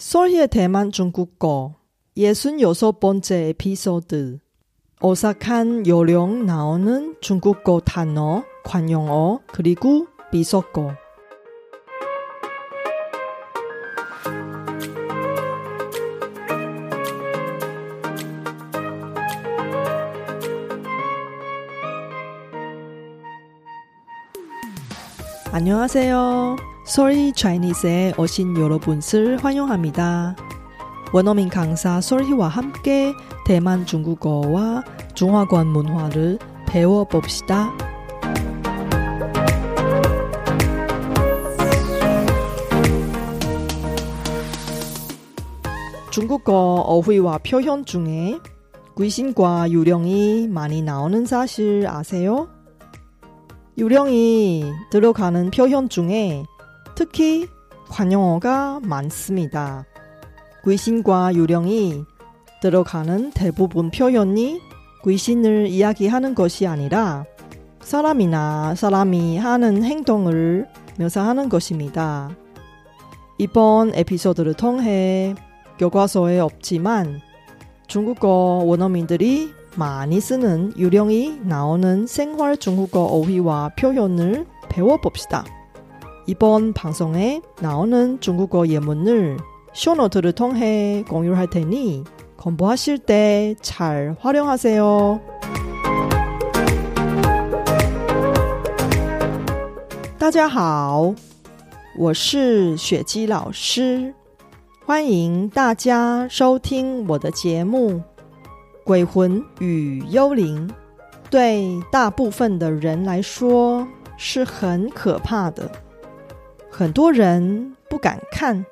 솔희의 대만 중국어 66번째 에피소드. 오싹한 요령 나오는 중국어 단어, 관용어, 그리고 비속어 안녕하세요. 솔희 차이니스에 오신 여러분을 환영합니다. 원어민 강사 솔희와 함께 대만 중국어와 중화권 문화를 배워봅시다. 중국어 어휘와 표현 중에 귀신과 유령이 많이 나오는 사실 아세요? 유령이 들어가는 표현 중에 특히 관용어가 많습니다. 귀신과 유령이 들어가는 대부분 표현이 귀신을 이야기하는 것이 아니라 사람이나 사람이 하는 행동을 묘사하는 것입니다. 이번 에피소드를 통해 교과서에 없지만 중국어 원어민들이 많이 쓰는 유령이 나오는 생활 중국어 어휘와 표현을 배워봅시다. 이번 방송에 나오는 중국어 예문을 쇼노트를 통해 공유할 테니 공부하실 때 잘 활용하세요. 大家好，我是雪姬老师，欢迎大家收听我的节目。 鬼魂与幽灵对大部分的人来说是很可怕的，很多人不敢看，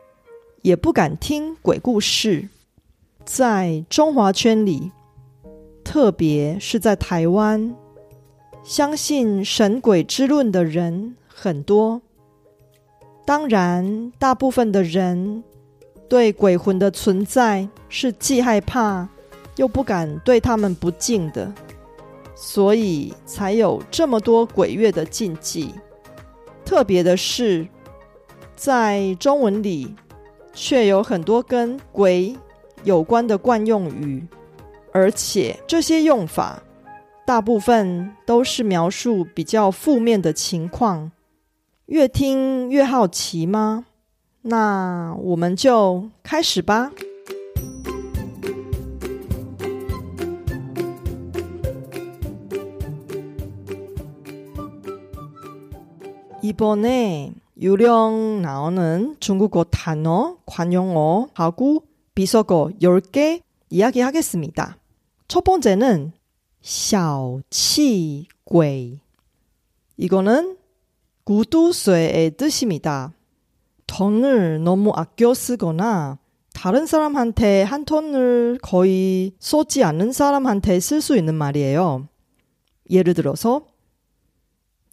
也不敢听鬼故事。在中华圈里，特别是在台湾，相信神鬼之论的人很多。当然，大部分的人对鬼魂的存在是既害怕又不敢对他们不敬的，所以才有这么多鬼月的禁忌。特别的是，在中文里却有很多跟鬼。有关的惯用语，而且这些用法大部分都是描述比较负面的情况。越听越好奇吗？那我们就开始吧。 이번에유령나오는중국어단어관용어하고 비속어 10개 이야기하겠습니다. 첫 번째는 小气鬼. 이거는 구두쇠의 뜻입니다. 돈을 너무 아껴 쓰거나 다른 사람한테 한 톤을 거의 쏘지 않는 사람한테 쓸 수 있는 말이에요. 예를 들어서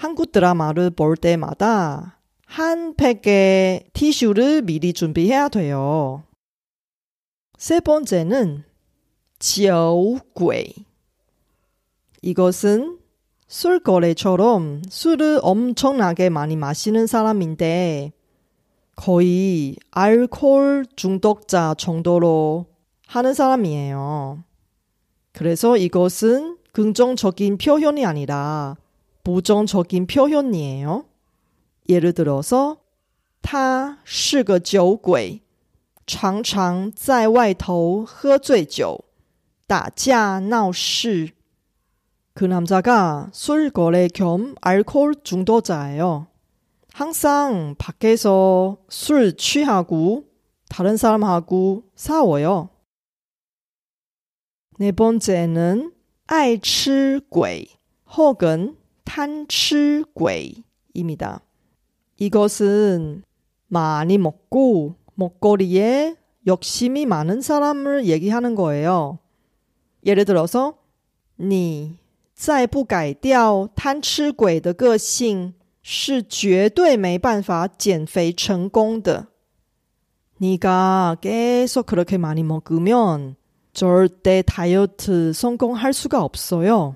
한국 드라마를 볼 때마다 한 팩의 티슈를 미리 준비해야 돼요 세 번째는酒鬼。 이것은 술거래처럼 술을 엄청나게 많이 마시는 사람인데 거의 알코올 중독자 정도로 하는 사람이에요. 그래서 이것은 긍정적인 표현이 아니라 부정적인 표현이에요. 예를 들어서 他是个酒鬼常常在外头喝醉酒打架闹事 그 남자가 술 거래 겸 알코올 중독자예요. 항상 밖에서 술 취하고 다른 사람하고 싸워요. 네 번째는 爱吃鬼 혹은 贪吃鬼입니다. 이것은 많이 먹고 먹거리에 욕심이 많은 사람을 얘기하는 거예요. 예를 들어서 你再不改掉贪吃鬼的个性是绝对没办法减肥成功的. 네가 계속 그렇게 많이 먹으면 절대 다이어트 성공할 수가 없어요.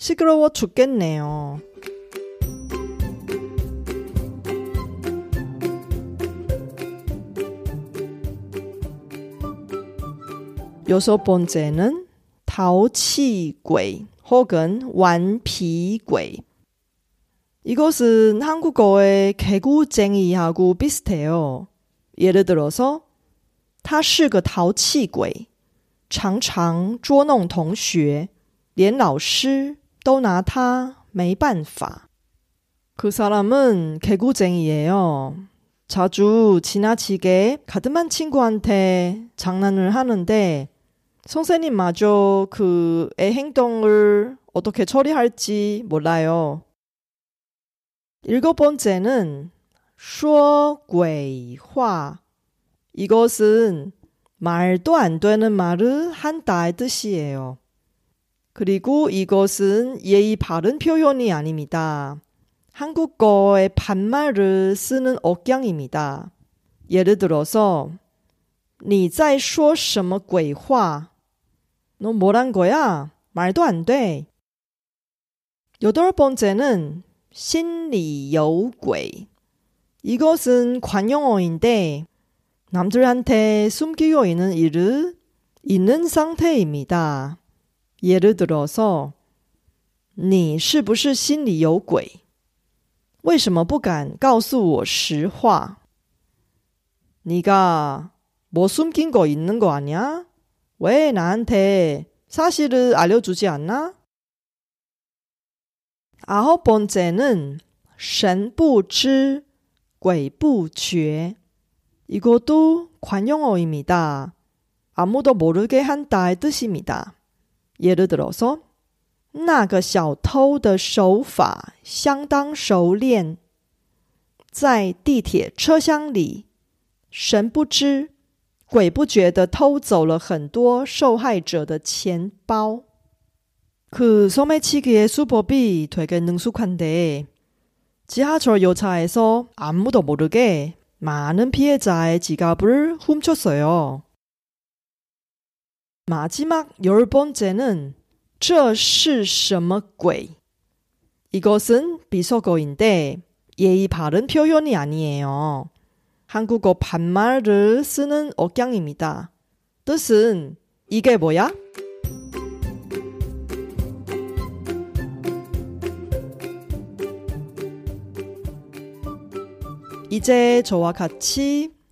시끄러워 죽겠네요. 여섯 번째는 淘气鬼 혹은 완피鬼. 이것은 한국어의 개구쟁이하고 비슷해요. 예를 들어서 他是个淘气鬼常常捉弄同学连老师 都拿他没办法그 사람은 개구쟁이예요. 자주 지나치게 가드만 친구한테 장난을 하는데 선생님마저 그의 행동을 어떻게 처리할지 몰라요. 일곱 번째는 说鬼话. 이것은 말도 안 되는 말을 한다의 뜻이에요. 그리고 이것은 예의 바른 표현이 아닙니다. 한국어의 반말을 쓰는 억양입니다. 예를 들어서 你在说什么鬼话? 너 뭐란 거야? 말도 안 돼. 여덟 번째는 신리여鬼. 이것은 관용어인데 남들한테 숨기고 있는 일을 있는 상태입니다. 예를 들어서 你是不是心里有鬼为什么不敢告诉我实话？네가뭐 숨긴 거 있는 거 아니야? 왜 나한테 사실을 알려주지 않나? 아홉 번째는 神不知鬼不觉 이것도 관용어입니다. 아무도 모르게 한다의 뜻입니다. 예를 들어서 那个小偷的手法相当熟练，在地铁车厢里神不知鬼不觉地偷走了很多受害者的钱包。그소매치기의수법이되게능숙한데지하철열차에서아무도모르게많은피해자의지갑을훔쳤어요 마지막열번째는这是什么鬼？이것은비속어인데예의바른표현이아니에요 한국어 반말을 쓰는 억양입니다. 뜻은 이게 뭐야? 이제 저와 같이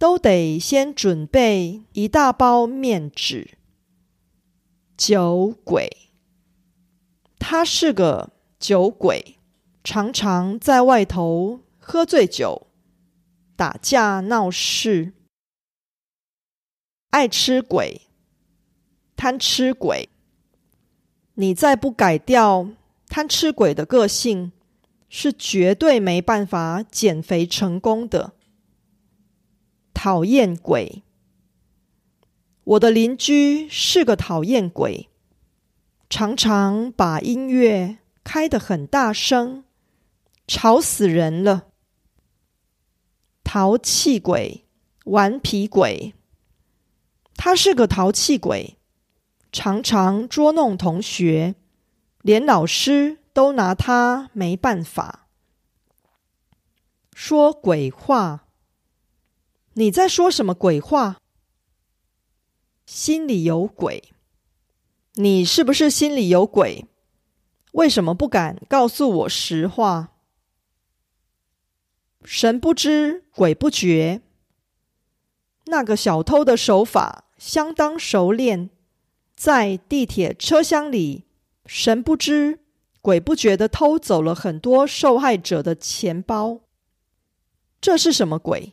都得先准备一大包面纸。酒鬼，他是个酒鬼，常常在外头喝醉酒。打架闹事，爱吃鬼，贪吃鬼。你再不改掉贪吃鬼的个性是绝对没办法减肥成功的。讨厌鬼，我的邻居是个讨厌鬼，常常把音乐开得很大声，吵死人了。淘气鬼，顽皮鬼，他是个淘气鬼，常常捉弄同学。连老师都拿他没办法，说鬼话。你在说什么鬼话？心里有鬼？你是不是心里有鬼？为什么不敢告诉我实话？神不知鬼不觉，那个小偷的手法相当熟练，在地铁车厢里。神不知鬼不觉的偷走了很多受害者的钱包，这是什么鬼？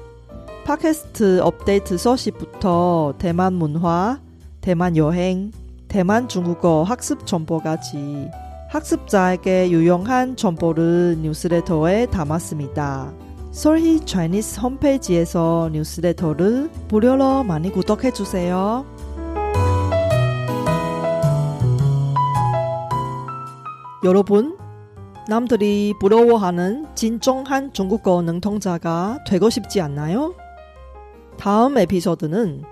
팟캐스트 업데이트 소식부터 대만 문화, 대만 여행, 대만 중국어 학습 정보까지 학습자에게 유용한 정보를 뉴스레터에 담았습니다. 솔희 차이니스 홈페이지에서 뉴스레터를 무료로 많이 구독해 주세요. 여러분, 남들이 부러워하는 진정한 중국어 능통자가 되고 싶지 않나요? 다음 에피소드는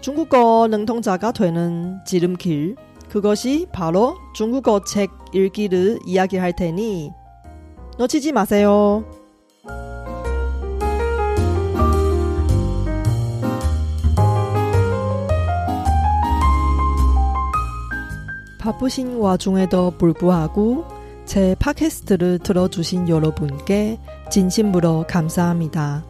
중국어 능통자가 되는 지름길, 그것이 바로 중국어 책 읽기를 이야기할 테니 놓치지 마세요. 바쁘신 와중에도 불구하고 제 팟캐스트를 들어주신 여러분께 진심으로 감사합니다.